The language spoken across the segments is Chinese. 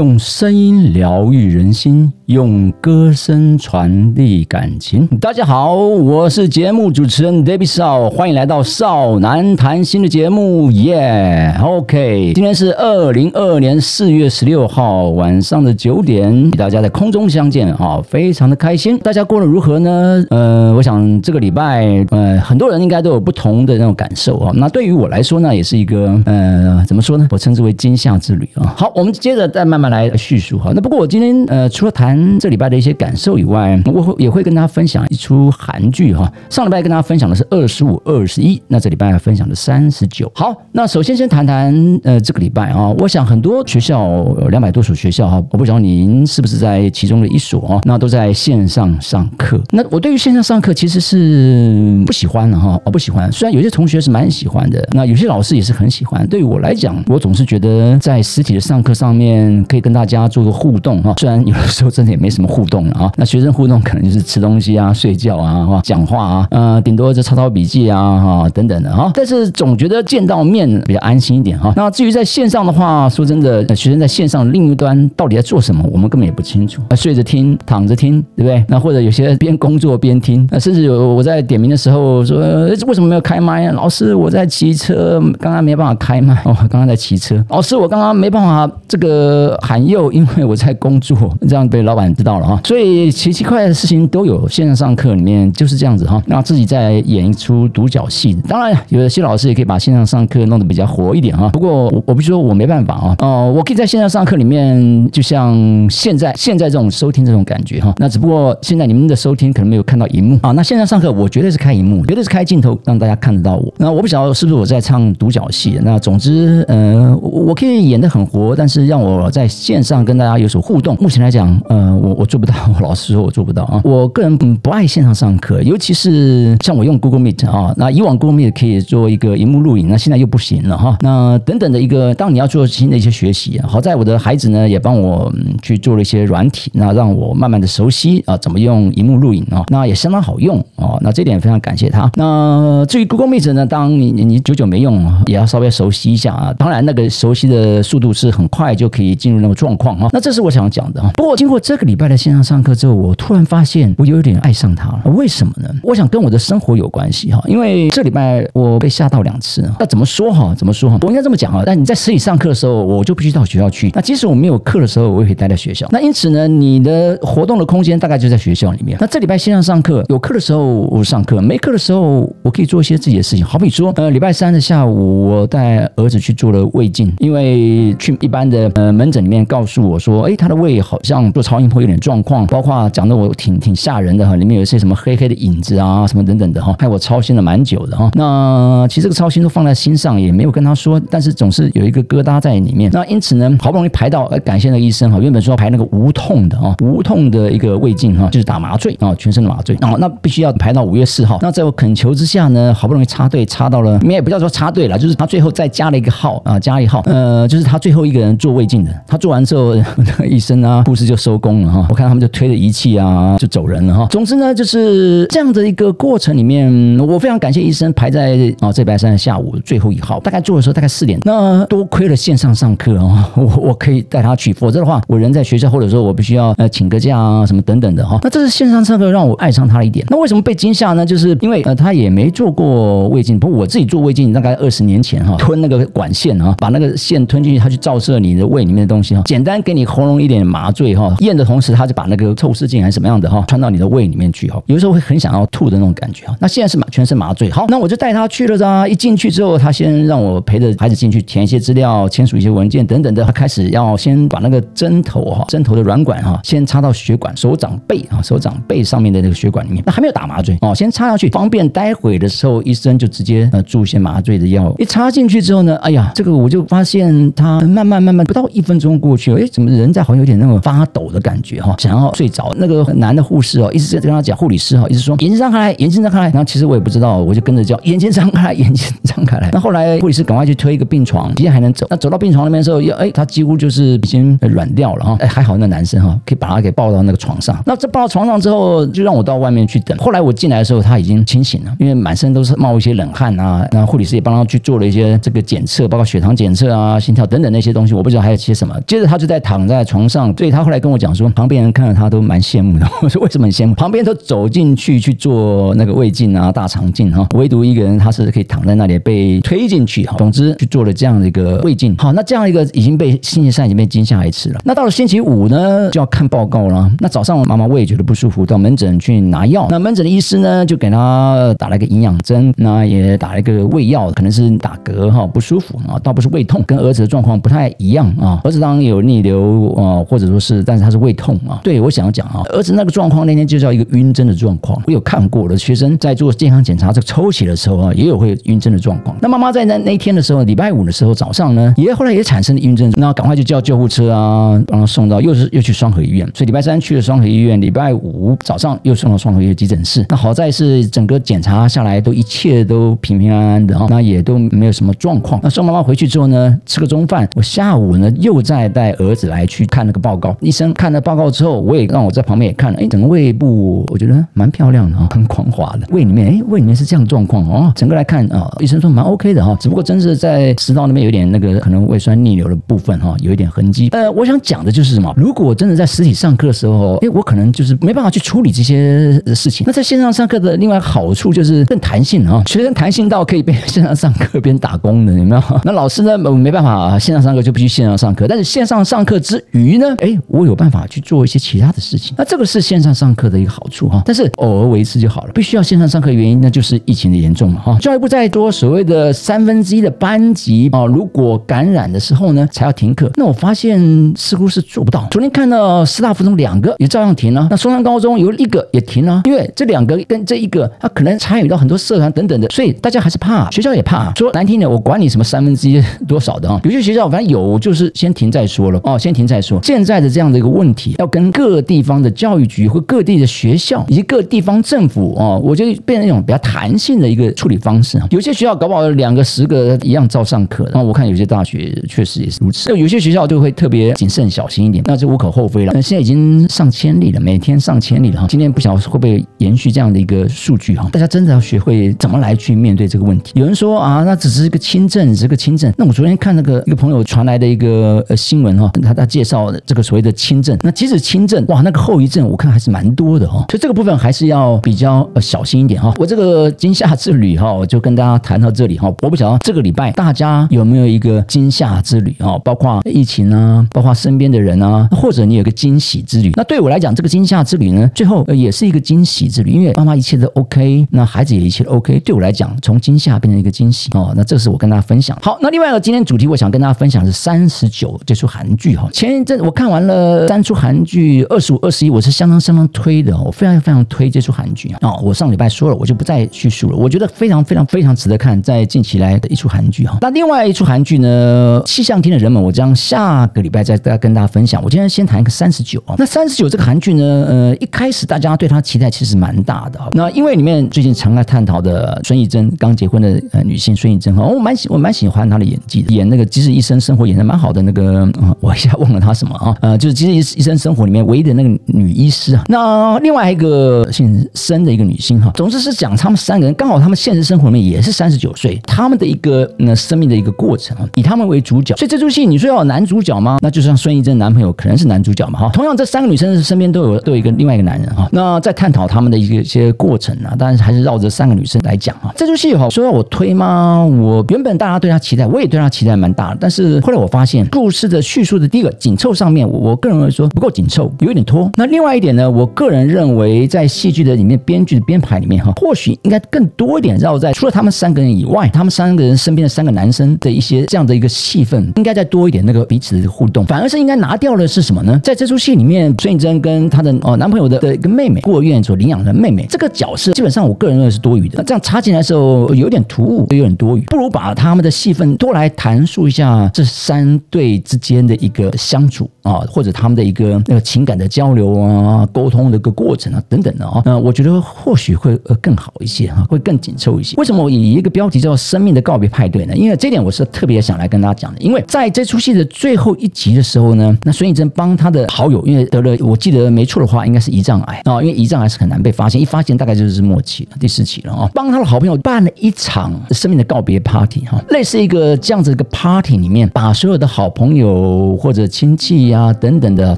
用声音疗愈人心，用歌声传递感情。大家好，我是节目主持人 David 少，欢迎来到少男谈心的节目，耶、OK，今天是二零二二年四月十六号晚上的九点，与大家在空中相见啊，非常的开心。大家过得如何呢？呃，我想这个礼拜，呃，很多人应该都有不同的那种感受啊。那对于我来说呢，也是一个呃，怎么说呢？我称之为惊吓之旅啊。好，我们接着再慢慢来叙述哈。那不过我今天呃，除了谈这礼拜的一些感受以外，我会也会跟大家分享一出韩剧哈。上礼拜跟大家分享的是二十五、二十一，那这礼拜分享的三十九。好，那首先先谈谈呃这个礼拜啊，我想很多学校两百多所学校哈，我不知道您是不是在其中的一所啊，那都在线上上课。那我对于线上上课其实是不喜欢的哈，我不喜欢。虽然有些同学是蛮喜欢的，那有些老师也是很喜欢。对于我来讲，我总是觉得在实体的上课上面可以跟大大家做个互动哈。虽然有的时候真的也没什么互动了啊，那学生互动可能就是吃东西啊、睡觉啊、哈、讲话啊，呃，顶多就抄抄笔记啊、哈等等的哈。但是总觉得见到面比较安心一点哈。那至于在线上的话，说真的，学生在线上另一端到底在做什么，我们根本也不清楚。睡着听、躺着听，对不对？那或者有些边工作边听，那甚至有我在点名的时候说，为什么没有开麦啊？老师，我在骑车，刚刚没办法开麦。哦，刚刚在骑车。老师，我刚刚没办法这个喊又，因为我在工作，这样被老板知道了哈。所以奇奇怪怪的事情都有。线上上课里面就是这样子哈，那自己在演一出独角戏。当然，有些老师也可以把线上上课弄得比较活一点哈。不过我我必须说我没办法啊。哦，我可以在线上上课里面，就像现在现在这种收听这种感觉哈。那只不过现在你们的收听可能没有看到荧幕啊。那线上上课我绝对是开荧幕，绝对是开镜头让大家看得到我。那我不晓得是不是我在唱独角戏。那总之，呃，我可以演得很活，但是让我在线上跟大家有所互动，目前来讲，呃，我我做不到。老实说，我做不到啊。我个人不爱线上上课，尤其是像我用 Google Meet 啊，那以往 Google Meet 可以做一个荧幕录影，那现在又不行了哈。那等等的一个，当你要做新的一些学习啊，好在我的孩子呢也帮我去做了一些软体，那让我慢慢的熟悉啊怎么用荧幕录影啊，那也相当好用哦。那这点非常感谢他。那至于 Google Meet 呢，当你你久久没用，也要稍微熟悉一下啊。当然那个熟悉的速度是很快就可以进入那个状况啊。那这是我想讲的哈。不过经过这个礼拜的线上上课之后，我突然发现我有点爱上它了。为什么呢？我想跟我的生活有关系哈。因为这礼拜我被吓到两次。那怎么说哈？怎么说哈？我应该这么讲啊。但你在实体上课的时候，我就必须到学校去。那即使我没有课的时候，我也可以待在学校。那因此呢，你的活动的空间大概就在学校里面。那这礼拜线上上课，有课的时候我上课，没课的时候我可以做一些自己的事情。好比说，呃，礼拜三的下午，我带儿子去做了胃镜，因为去一般的呃门诊里面告诉我说，哎，他的胃好像做超音波有点状况，包括讲的我挺挺吓人的哈，里面有一些什么黑黑的影子啊，什么等等的哈，害我操心了蛮久的哈。那其实这个操心都放在心上，也没有跟他说，但是总是有一个疙瘩在里面。那因此呢，好不容易排到，感谢那个医生哈，原本说要排那个无痛的啊，无痛的一个胃镜哈，就是打麻醉啊，全身的麻醉啊，那必须要排到五月四号。那在我恳求之下呢，好不容易插队插到了，你也不叫做插队了，就是他最后再加了一个号啊，加一号，呃，就是他最后一个人做胃镜的。他做完之后，医生啊、护士就收工了哈。我看他们就推着仪器啊，就走人了哈。总之呢，就是这样的一个过程里面，我非常感谢医生排在啊这礼拜三的下午最后一号，大概做的时候大概四点。那多亏了线上上课啊，我我可以带他去，否则的话，我人在学校，或者说我必须要呃请个假啊什么等等的哈。那这是线上上课让我爱上他一点。那为什么被惊吓呢？就是因为呃他也没做过胃镜，不过我自己做胃镜大概二十年前哈，吞那个管线啊，把那个线吞进去，他去照射你的胃里面的东西哈，简单给你喉咙一点麻醉哈，咽的同时他就把那个透视镜还是什么样的哈，穿到你的胃里面去哈，有时候会很想要吐的那种感觉哈。那现在是麻全身麻醉，好，那我就带他去了的。一进去之后，他先让我陪着孩子进去填一些资料、签署一些文件等等的。他开始要先把那个针头哈，针头的软管哈，先插到血管手掌背啊，手掌背上面的那个血管里面。那还没有打麻醉哦，先插上去，方便待会的时候医生就直接呃注一些麻醉的药。一插进去之后呢，哎呀，这个我就发现他慢慢慢慢不到一分钟过去了，哎，怎么人在好像有点那种发抖的感觉哈，想要睡着。那个男的护士哦，一直在跟他讲，护理师哈，一直说眼睛张开来，眼睛张开来。然后其实我也不知道，我就跟着叫眼睛张开来，眼睛张开来。那后来护理师赶快去推一个病床，直接还能走。那走到病床那边的时候，要哎，他几乎就是已经软掉了哈。哎，还好那男生哈，可以把他给抱到那个床上。那这抱到床上之后，就让我到外面去等。后来我我进来的时候，他已经清醒了，因为满身都是冒一些冷汗啊。那护理师也帮他去做了一些这个检测，包括血糖检测啊、心跳等等那些东西，我不知道还有些什么。接着他就在躺在床上，所以他后来跟我讲说，旁边人看到他都蛮羡慕的。我说为什么很羡慕？旁边都走进去去做那个胃镜啊、大肠镜哈，唯独一个人他是可以躺在那里被推进去哈。总之去做了这样的一个胃镜。好，那这样一个已经被星期三已经被惊吓一次了。那到了星期五呢，就要看报告了。那早上妈妈胃觉得不舒服，到门诊去拿药。那门诊的医医师呢，就给他打了一个营养针，那也打了一个胃药，可能是打嗝哈，不舒服啊，倒不是胃痛，跟儿子的状况不太一样啊。儿子当然有逆流啊，或者说是，但是他是胃痛啊。对我想要讲啊，儿子那个状况那天就叫一个晕针的状况。我有看过我的学生在做健康检查这个抽血的时候啊，也有会晕针的状况。那妈妈在那那天的时候，礼拜五的时候早上呢，也后来也产生了晕针，那赶快就叫救护车啊，帮他送到又是又去双河医院。所以礼拜三去了双河医院，礼拜五早上又送到双河医院急诊室。那好在是整个检查下来都一切都平平安安的哈，那也都没有什么状况。那送妈妈回去之后呢，吃个中饭，我下午呢又再带儿子来去看那个报告。医生看了报告之后，我也让我在旁边也看了，哎，整个胃部我觉得蛮漂亮的哈，很光滑的。胃里面，哎，胃里面是这样状况哦。整个来看啊，医生说蛮 OK 的哈，只不过真是在食道那边有点那个可能胃酸逆流的部分哈，有一点痕迹。呃，我想讲的就是什么？如果真的在实体上课的时候，哎，我可能就是没办法去处理这些事情。那在线上上课的另外好处就是更弹性啊，学生弹性到可以边线上上课边打工的，有没有？那老师呢，没办法线上上课就必须线上上课，但是线上上课之余呢，哎，我有办法去做一些其他的事情。那这个是线上上课的一个好处哈，但是偶尔为之就好了。必须要线上上课原因，那就是疫情的严重嘛哈。教育部在多所谓的三分之一的班级啊，如果感染的时候呢，才要停课。那我发现似乎是做不到。昨天看到师大附中两个也照样停了，那松山高中有一个也停了，因为这两两个跟这一个，他可能参与到很多社团等等的，所以大家还是怕，学校也怕。说难听点，我管你什么三分之一多少的啊，有些学校反正有就是先停再说了哦，先停再说。现在的这样的一个问题，要跟各地方的教育局或各地的学校以及各地方政府哦，我觉得变成一种比较弹性的一个处理方式啊。有些学校搞不好两个十个一样照上课，那我看有些大学确实也是如此。就有些学校就会特别谨慎小心一点，那就无可厚非了。那现在已经上千例了，每天上千例了哈。今天不晓得会不会延续这样的一个数据哈？大家真的要学会怎么来去面对这个问题。有人说啊，那只是一个轻症，只是个轻症。那我昨天看那个一个朋友传来的一个呃新闻哈，他他介绍这个所谓的轻症，那即使轻症，哇，那个后遗症我看还是蛮多的哈。所以这个部分还是要比较呃小心一点哈。我这个惊吓之旅哈，我就跟大家谈到这里哈。我不晓得这个礼拜大家有没有一个惊吓之旅啊？包括疫情啊，包括身边的人啊，或者你有个惊喜之旅。那对我来讲，这个惊吓之旅呢，最后也是一个惊喜之旅，因为妈妈一切都 OK，那孩子也一切都 OK。对我来讲，从惊吓变成一个惊喜哦。那这是我跟大家分享。好，那另外一个今天主题，我想跟大家分享是三十九这出韩剧哈。前一阵我看完了三出韩剧，二十五、二十一，我是相当相当推的，我非常非常推这出韩剧啊。我上礼拜说了，我就不再叙述了。我觉得非常非常非常值得看，在近期来的一出韩剧哈。那另外一出韩剧呢，气象厅的人们，我将下个礼拜再再跟大家分享。我今天先谈一个三十九啊。那三十九这个韩剧呢，呃，一开始大家对它期待其实蛮大大的。那因为里面最近常在探讨的孙艺珍刚结婚的呃女性孙艺珍哈，我蛮喜我蛮喜欢她的演技的，演那个《机智医生生活》演的蛮好的那个，我一下忘了她什么啊？呃，就是《机智医生生活》里面唯一的那个女医师啊。那另外一个姓申的一个女性哈，总之是讲他们三个人刚好他们现实生活里面也是三十九岁，他们的一个那生命的一个过程啊，以他们为主角。所以这出戏你说要男主角吗？那就像孙艺珍男朋友可能是男主角嘛哈。同样这三个女生身边都有都有一个另外一个男人哈。那在探讨他们的一个一些过程啊，当然还是绕着三个女生来讲啊。这出戏哈，说到我推吗？我原本大家对他期待，我也对他期待蛮大的。但是后来我发现，故事的叙述的第一个紧凑上面，我我个人认为说不够紧凑，有一点拖。那另外一点呢，我个人认为在戏剧的里面编剧的编排里面哈，或许应该更多一点绕在除了他们三个人以外，他们三个人身边的三个男生的一些这样的一个戏份，应该再多一点那个彼此的互动。反而是应该拿掉的是什么呢？在这出戏里面，孙艺珍跟她的哦男朋友的的一个妹妹，孤儿院所领养的妹这个角色基本上我个人认为是多余的。那这样插进来的时候有点突兀，有点多余，不如把他们的戏份多来谈述一下这三对之间的一个相处。啊，或者他们的一个那个情感的交流啊、沟通的一个过程啊等等的啊，那我觉得或许会呃更好一些哈，会更紧凑一些。为什么我以一个标题叫“生命的告别派对”呢？因为这点我是特别想来跟大家讲的。因为在这出戏的最后一集的时候呢，那孙艺珍帮他的好友，因为得了，我记得没错的话，应该是胰脏癌啊，因为胰脏癌是很难被发现，一发现大概就是末期了，第四期了啊。帮他的好朋友办了一场生命的告别 party 哈，类似一个这样子一个 party 里面，把所有的好朋友或者亲戚呀等等的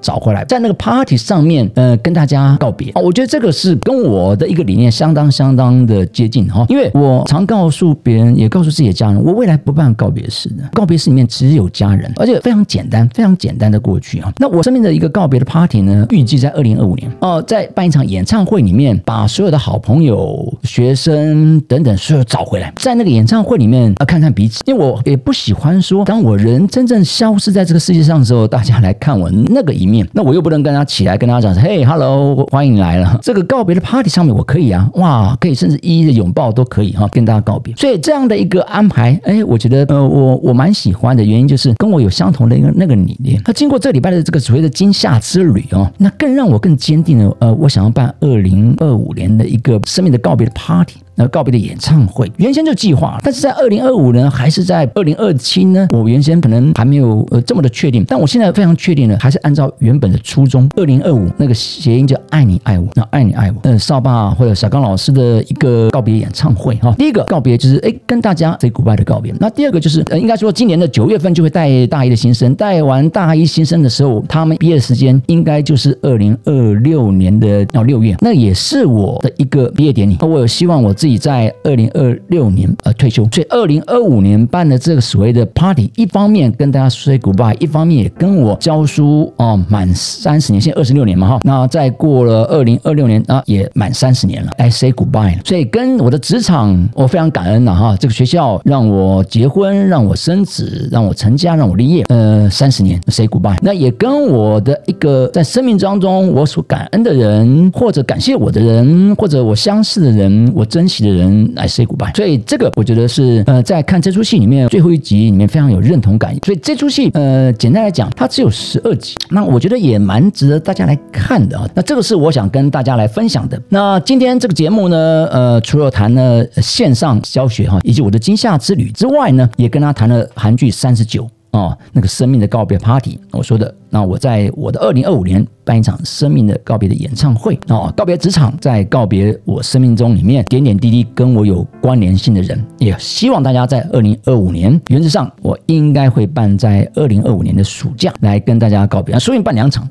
找回来，在那个 party 上面，呃，跟大家告别。啊。我觉得这个是跟我的一个理念相当相当的接近哈，因为我常告诉别人，也告诉自己的家人，我未来不办告别式的，告别式里面只有家人，而且非常简单，非常简单的过去啊。那我身边的一个告别的 party 呢，预计在二零二五年。哦，在办一场演唱会里面，把所有的好朋友、学生等等所有找回来，在那个演唱会里面啊，看看彼此，因为我也不喜欢说，当我人真正消失在这个世界上的时候，大家来看我那个一面，那我又不能跟他起来跟他讲，嘿，hello，欢迎来了。这个告别的 party 上面我可以啊，哇，可以甚至一一的拥抱都可以哈，跟大家告别。所以这样的一个安排，哎，我觉得呃，我我蛮喜欢的，原因就是跟我有相同的一个那个理念。那经过这礼拜的这个所谓的惊吓之旅哦，那更让我更坚定了，呃，我想要办二零二五年的一个生命的告别的 party。那告别的演唱会原先就计划，但是在二零二五呢，还是在二零二七呢？我原先可能还没有呃这么的确定，但我现在非常确定了，还是按照原本的初衷，二零二五那个谐音叫爱你爱我，那爱你爱我，嗯，少爸或者小刚老师的一个告别演唱会哈。第一个告别就是哎跟大家 say goodbye 的告别，那第二个就是呃应该说今年的九月份就会带大一的新生，带完大一新生的时候，他们毕业时间应该就是二零二六年的哦六月，那也是我的一个毕业典礼。那我有希望我自己。在二零二六年呃退休，所以二零二五年办的这个所谓的 party，一方面跟大家 say goodbye，一方面也跟我教书哦满三十年，现在二十六年嘛哈，那再过了二零二六年啊也满三十年了，来 say goodbye，所以跟我的职场我非常感恩呐哈，这个学校让我结婚，让我生子，让我成家，让我立业，呃三十年 say goodbye，那也跟我的一个在生命当中我所感恩的人，或者感谢我的人，或者我相似的人，我珍惜。的人来 say goodbye，所以这个我觉得是呃，在看这出戏里面最后一集里面非常有认同感。所以这出戏呃，简单来讲，它只有十二集，那我觉得也蛮值得大家来看的啊。那这个是我想跟大家来分享的。那今天这个节目呢，呃，除了谈了线上教学哈，以及我的惊吓之旅之外呢，也跟他谈了韩剧三十九哦，那个生命的告别 party，我说的。那我在我的二零二五年办一场生命的告别的演唱会。啊，告别职场，在告别我生命中里面点点滴滴跟我有关联性的人，也希望大家在二零二五年，原则上我应该会办在二零二五年的暑假来跟大家告别，所以办两场，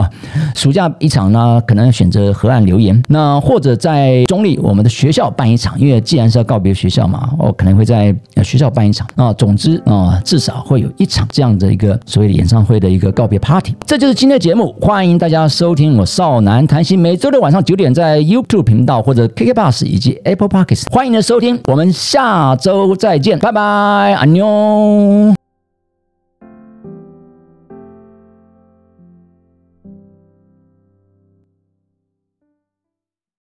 暑假一场呢，可能选择河岸留言，那或者在中立我们的学校办一场，因为既然是要告别学校嘛，我可能会在学校办一场。啊，总之啊，至少会有一场这样的一个所谓的演唱会的一个告别 Party，这就是今天的节目，欢迎大家收听我少男谈心，每周六晚上九点在 YouTube 频道或者 KK Bus 以及 Apple Podcasts，欢迎的收听，我们下周再见，拜拜，阿妞。